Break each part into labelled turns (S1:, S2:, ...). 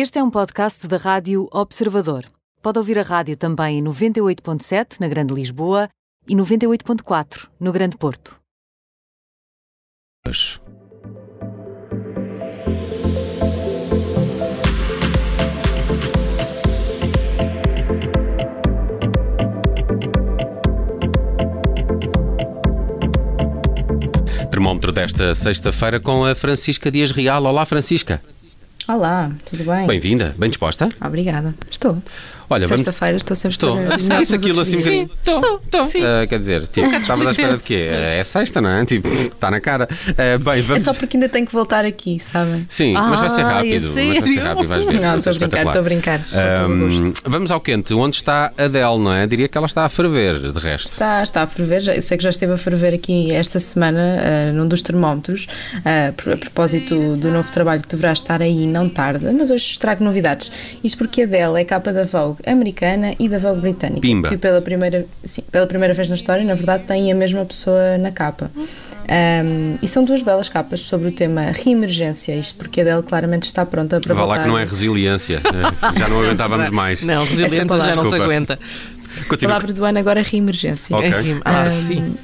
S1: Este é um podcast da Rádio Observador. Pode ouvir a rádio também em 98.7 na Grande Lisboa e 98.4 no Grande Porto.
S2: Termómetro desta sexta-feira com a Francisca Dias Real. Olá, Francisca.
S3: Olá, tudo bem?
S2: Bem-vinda, bem disposta?
S3: Obrigada, estou.
S2: Olha.
S3: Sexta-feira estou sempre
S2: Estou.
S3: para
S2: Ah, Disse aquilo assim um
S3: Sim, estou, estou.
S2: Sim. Ah, quer dizer, tipo, estavas à espera de quê? Ah, É sexta, não é? Tipo, está na cara. Ah, bem,
S3: É
S2: vamos.
S3: só porque ainda tenho que voltar aqui, sabem?
S2: Sim, mas vai ser
S4: Ah, é
S2: rápido. Mas vai ser rápido, vais ver.
S3: Não, estou a brincar, estou a brincar. Gosto.
S2: vamos ao quente, onde está a Adele, não é? Diria que ela está a ferver, de resto.
S3: Está, está a ferver, eu sei que já esteve a ferver aqui esta semana ah, num dos termómetros, ah, a propósito do novo trabalho que deverá estar aí não tarde, mas hoje trago novidades. Isto porque a Adele é capa da Vogue americana e da Vogue britânica.
S2: Pimba.
S3: Que pela primeira, sim, pela primeira vez na história, na verdade, tem a mesma pessoa na capa. Ahm, e são duas belas capas sobre o tema reemergência, isto porque a Adele claramente está pronta para
S2: Vá lá
S3: voltar.
S2: que não é resiliência. Ah, Já não aguentávamos mais.
S4: Não, resiliente
S3: palavra.
S4: já não se aguenta.
S3: A
S2: Continua.
S3: palavra do ano agora é reemergência.
S2: Ok.
S4: É sim. Ah,
S3: Ahm,
S4: sim.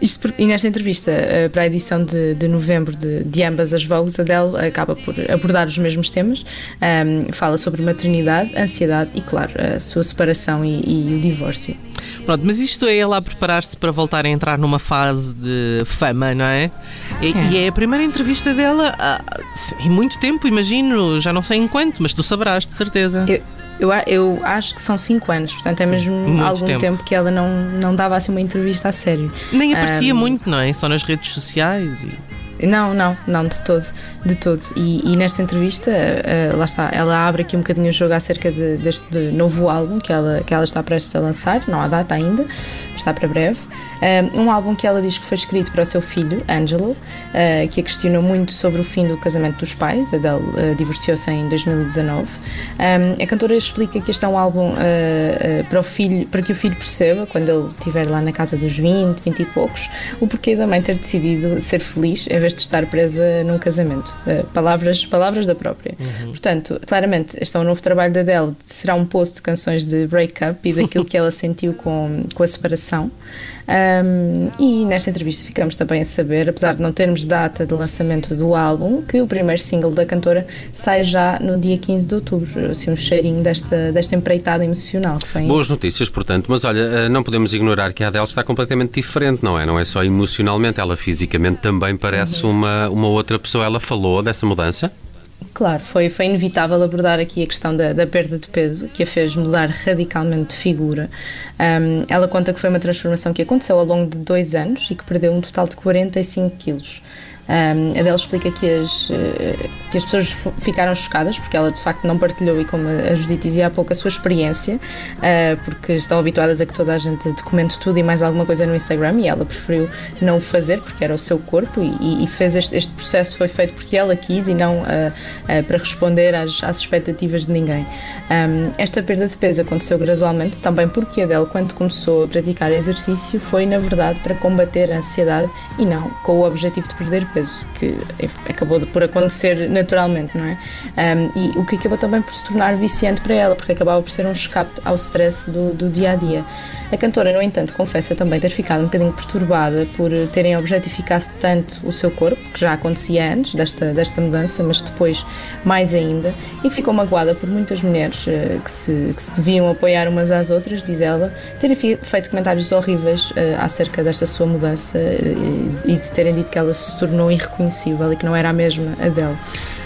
S3: Isto e nesta entrevista eh, para a edição de, de novembro de, de ambas as Vogues, a Adele acaba por abordar os mesmos temas. Ahm, fala sobre maternidade, ansiedade e, claro, a sua separação e, e o divórcio.
S4: Pronto, mas isto é ela a preparar-se para voltar a entrar numa fase de fama, não é? E
S3: É.
S4: e é a primeira entrevista dela há, em muito tempo, imagino, já não sei em quanto, mas tu saberás, de certeza.
S3: Eu, eu, eu acho que são 5 anos, portanto é mesmo
S4: Muito
S3: algum
S4: tempo.
S3: tempo. que ela não, não dava assim uma entrevista a sério.
S4: Nem aparecia
S3: Ahm,
S4: muito, não é? Só nas redes sociais. E...
S3: Não, não, não, de todo, de todo. E, e nesta entrevista, eh, lá está, ela abre aqui um bocadinho o jogo acerca de- deste novo álbum que ela, que ela está prestes a lançar, não há data ainda, está para breve. Um, um álbum que ela diz que foi escrito para o seu filho, Angelo, eh, que a questionou muito sobre o fim do casamento dos pais. Adele eh, divorciou-se em 2019. Um, a cantora explica que este é um álbum eh, eh, para, o filho, para que o filho perceba, quando ele estiver lá na casa dos 20, 20 e poucos, o porquê da mãe ter decidido ser feliz em vez de estar presa num casamento. Eh, palavras, palavras da própria. Portanto, claramente, este é um novo trabalho da Adele. Será um post de canções de break-up e daquilo que ela sentiu com, com a separação. Um, e nesta entrevista ficamos também a saber, apesar de não termos data de lançamento do álbum, que o primeiro single da cantora sai já no dia 15 de outubro. Assim, um cheirinho desta, desta empreitada emocional que vem.
S2: Boas notícias, portanto, mas olha, eh, não podemos ignorar que a Adele está completamente diferente, não é? Não é só emocionalmente, ela fisicamente também parece
S3: Uhum.
S2: uma, uma outra pessoa. Ela falou dessa mudança?
S3: Claro, foi, foi inevitável abordar aqui a questão da, da perda de peso, que a fez mudar radicalmente de figura. Um, ela conta que foi uma transformação que aconteceu ao longo de dois anos e que perdeu um total de 45 quilos. Um, Adele explica que as, eh, que as pessoas ficaram chocadas porque ela de facto não partilhou, e como a Judite dizia há pouco, a sua experiência, eh, porque estão habituadas a que toda a gente documente tudo e mais alguma coisa no Instagram e ela preferiu não o fazer porque era o seu corpo e, e fez este, este processo foi feito porque ela quis e não eh, eh, para responder às, às expectativas de ninguém. Um, esta perda de peso aconteceu gradualmente também porque Adele, quando começou a praticar exercício, foi na verdade para combater a ansiedade e não com o objetivo de perder peso, que acabou de- por acontecer naturalmente, não é? Um, e o que acabou também por se tornar viciante para ela, porque acabava por ser um escape ao stress do, do dia a dia. A cantora, no entanto, confessa também ter ficado um bocadinho perturbada por terem objetificado tanto o seu corpo, que já acontecia antes desta, desta mudança, mas depois mais ainda, e que ficou magoada por muitas mulheres eh, que, se, que se deviam apoiar umas às outras, diz ela, terem feito comentários horríveis eh, acerca desta sua mudança eh, e de terem dito que ela se tornou irreconhecível e que não era a mesma Adele.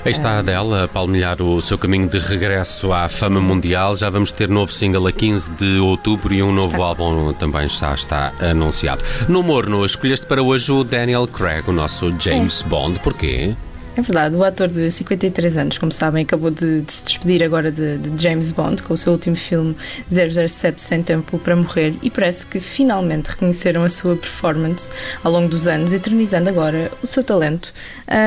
S2: Aí está a Adele a palmilhar o seu caminho de regresso à fama mundial. Já vamos ter novo single a 15 de outubro e um novo álbum também já está anunciado. No Morno, escolheste para hoje o Daniel Craig, o nosso James Bond. Porquê?
S3: É verdade, o ator de 53 anos, como sabem, acabou de, de se despedir agora de, de James Bond com o seu último filme 007 Sem Tempo para Morrer e parece que finalmente reconheceram a sua performance ao longo dos anos, eternizando agora o seu talento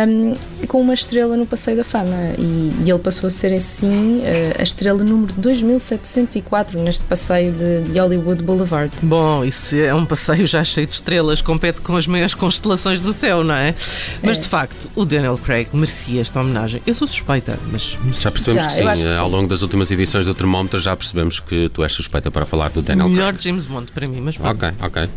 S3: um, com uma estrela no Passeio da Fama. E, e ele passou a ser, assim, eh, a estrela número 2704 neste passeio de, de Hollywood Boulevard.
S4: Bom, isso é um passeio já cheio de estrelas, compete com as maiores constelações do céu, não é? Mas
S3: É.
S4: de facto, o Daniel Craig Craig merecia esta homenagem. Eu sou suspeita, mas
S2: Já percebemos
S3: Já,
S2: que, sim.
S3: que sim.
S2: Ao longo das últimas edições do Termómetro já percebemos que tu és suspeita para falar do Daniel
S4: melhor
S2: Craig.
S4: James Bond para mim, mas pronto.
S2: Ok, ok.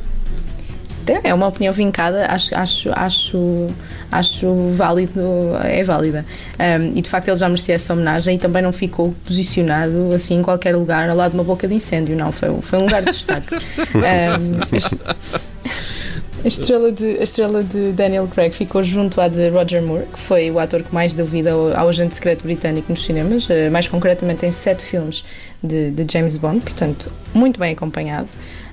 S3: É uma opinião vincada, acho, acho, acho, acho válido, é válida. Um, e de facto ele já merecia essa homenagem e também não ficou posicionado assim em qualquer lugar ao lado de uma boca de incêndio, não, foi, foi um lugar de destaque. Um, estrela, de, a estrela de Daniel Craig ficou junto à de Roger Moore, que foi o ator que mais deu vida ao, ao agente secreto britânico nos cinemas, eh, mais concretamente em sete filmes de, de James Bond, portanto, muito bem acompanhado.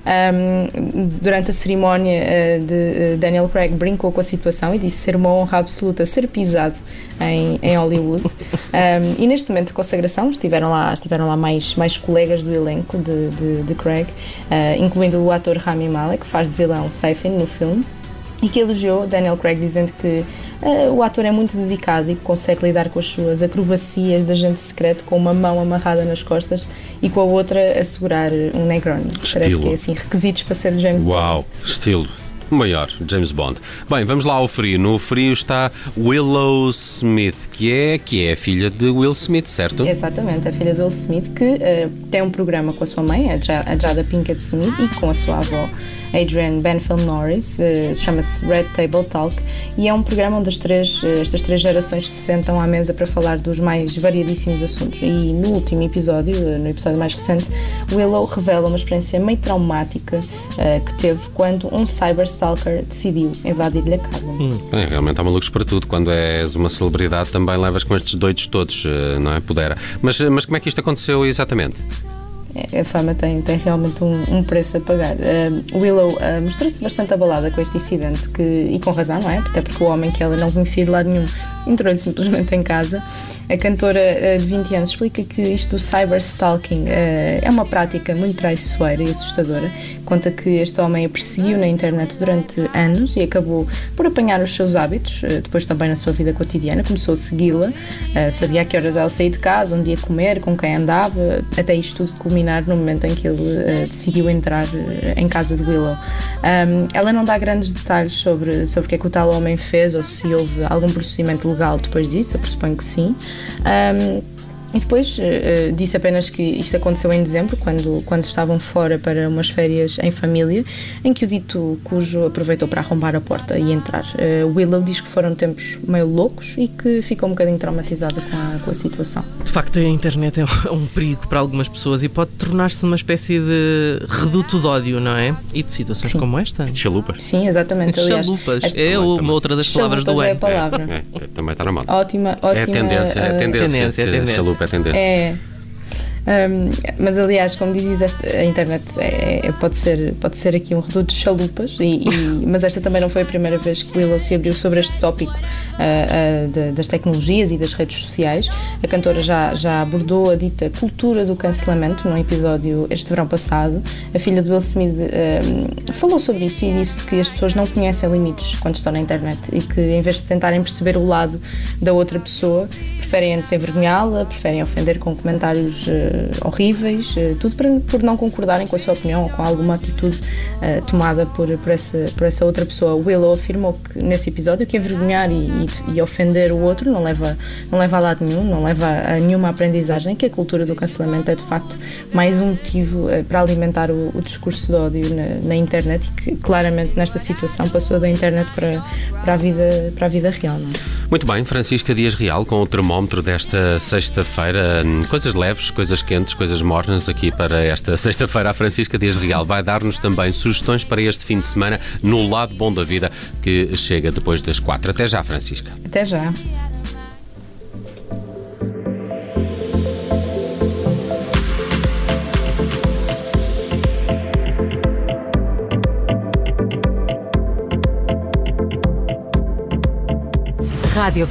S3: Um, durante a cerimónia uh, de uh, Daniel Craig brincou com a situação e disse ser uma honra absoluta ser pisado em, em Hollywood. Um, e neste momento de consagração estiveram lá, estiveram lá mais, mais colegas do elenco de, de, de Craig, uh, incluindo o ator Rami Malek, que faz de vilão Safin no filme e que elogiou Daniel Craig dizendo que uh, o ator é muito dedicado e que consegue lidar com as suas acrobacias de agente secreto com uma mão amarrada nas costas e com a outra a segurar um Negroni. Parece
S2: Estilo.
S3: que é assim, requisitos para ser James
S2: Uau,
S3: Bond.
S2: estilo. Maior, James Bond. Bem, vamos lá ao frio. No frio está Willow Smith, que é, que é a filha de Will Smith, certo?
S3: Exatamente, a filha de Will Smith que uh, tem um programa com a sua mãe, a Ja- a Jada Pinkett Smith, e com a sua avó, Adrienne Benfield Norris, uh, chama-se Red Table Talk, e é um programa onde as três, uh, estas três gerações se sentam à mesa para falar dos mais variadíssimos assuntos. E no último episódio, no episódio mais recente, Willow revela uma experiência meio traumática uh, que teve quando um cyberstalker decidiu invadir-lhe a casa.
S2: Bem, realmente há malucos para tudo. Quando és uma celebridade também levas com estes doidos todos, eh, não é? Pudera. Mas, mas como é que isto aconteceu exatamente?
S3: É, A fama tem, tem realmente um, um preço a pagar. Uh, Willow uh, mostrou-se bastante abalada com este incidente, que, e com razão, não é? Até porque o homem que ela não conhecia de lado nenhum entrou-lhe simplesmente em casa. A cantora uh, de 20 anos explica que isto do cyberstalking uh, é uma prática muito traiçoeira e assustadora. Conta que este homem a perseguiu na internet durante anos e acabou por apanhar os seus hábitos, uh, depois também na sua vida cotidiana. Começou a segui-la, sabia a que horas ela saía de casa, onde ia comer, com quem andava, até isto tudo culminar no momento em que ele decidiu entrar em casa de Willow. Ela não dá grandes detalhes sobre, sobre o que é que o tal homem fez ou se houve algum procedimento legal depois disso, eu pressuponho que sim. Um, e depois uh, disse apenas que isto aconteceu em dezembro, quando, quando estavam fora para umas férias em família, em que o dito cujo aproveitou para arrombar a porta e entrar. Uh, Willow diz que foram tempos meio loucos e que ficou um bocadinho traumatizada com a, com a situação.
S4: De facto, a internet é um- perigo para algumas pessoas e pode tornar-se uma espécie de reduto de ódio, não é? E de situações
S3: Sim.
S4: como esta.
S2: Chalupas.
S3: Sim, exatamente. Aliás,
S4: Chalupas.
S3: esta-
S4: É uma
S2: também.
S4: outra das palavras do
S3: Chalupas é a
S4: ano.
S3: palavra.
S2: É, é, também está na moda.
S3: Ótima, ótima.
S2: é tendência, é
S3: uh,
S2: tendência.
S4: Tendência, é
S2: Te-
S4: tendência.
S2: Chalupa é tendência.
S3: É. Um, mas aliás, como dizes, esta, a internet é- é- pode, ser, pode ser aqui um reduto de chalupas, e, e- mas esta também não foi a primeira vez que Willow se abriu sobre este tópico ah, ah, de- das tecnologias e das redes sociais. A cantora já, já abordou a dita cultura do cancelamento num episódio este verão passado. A filha de Will Smith um, falou sobre isso e disse que as pessoas não conhecem limites quando estão na internet e que em vez de tentarem perceber o lado da outra pessoa, preferem antes envergonhá-la, preferem ofender com comentários eh, horríveis, eh, tudo para, por não concordarem com a sua opinião ou com alguma atitude eh, tomada por, por, essa, por essa outra pessoa. Willow afirmou que nesse episódio que envergonhar e, e- ofender o outro não leva, não leva a lado nenhum, não leva a nenhuma aprendizagem, que a cultura do cancelamento é de facto mais um motivo eh, para alimentar o, o discurso de ódio na, na internet e que claramente nesta situação passou da internet para, para, a, vida, para a vida real. Não é?
S2: Muito bem, Francisca Dias Real com o termómetro desta sexta-feira. Hum, Coisas leves, coisas quentes, coisas mornas aqui para esta sexta-feira. A Francisca Dias Real vai dar-nos também sugestões para este fim de semana no Lado Bom da Vida que chega depois das quatro. Até já, Francisca.
S3: Até já.
S1: Rádio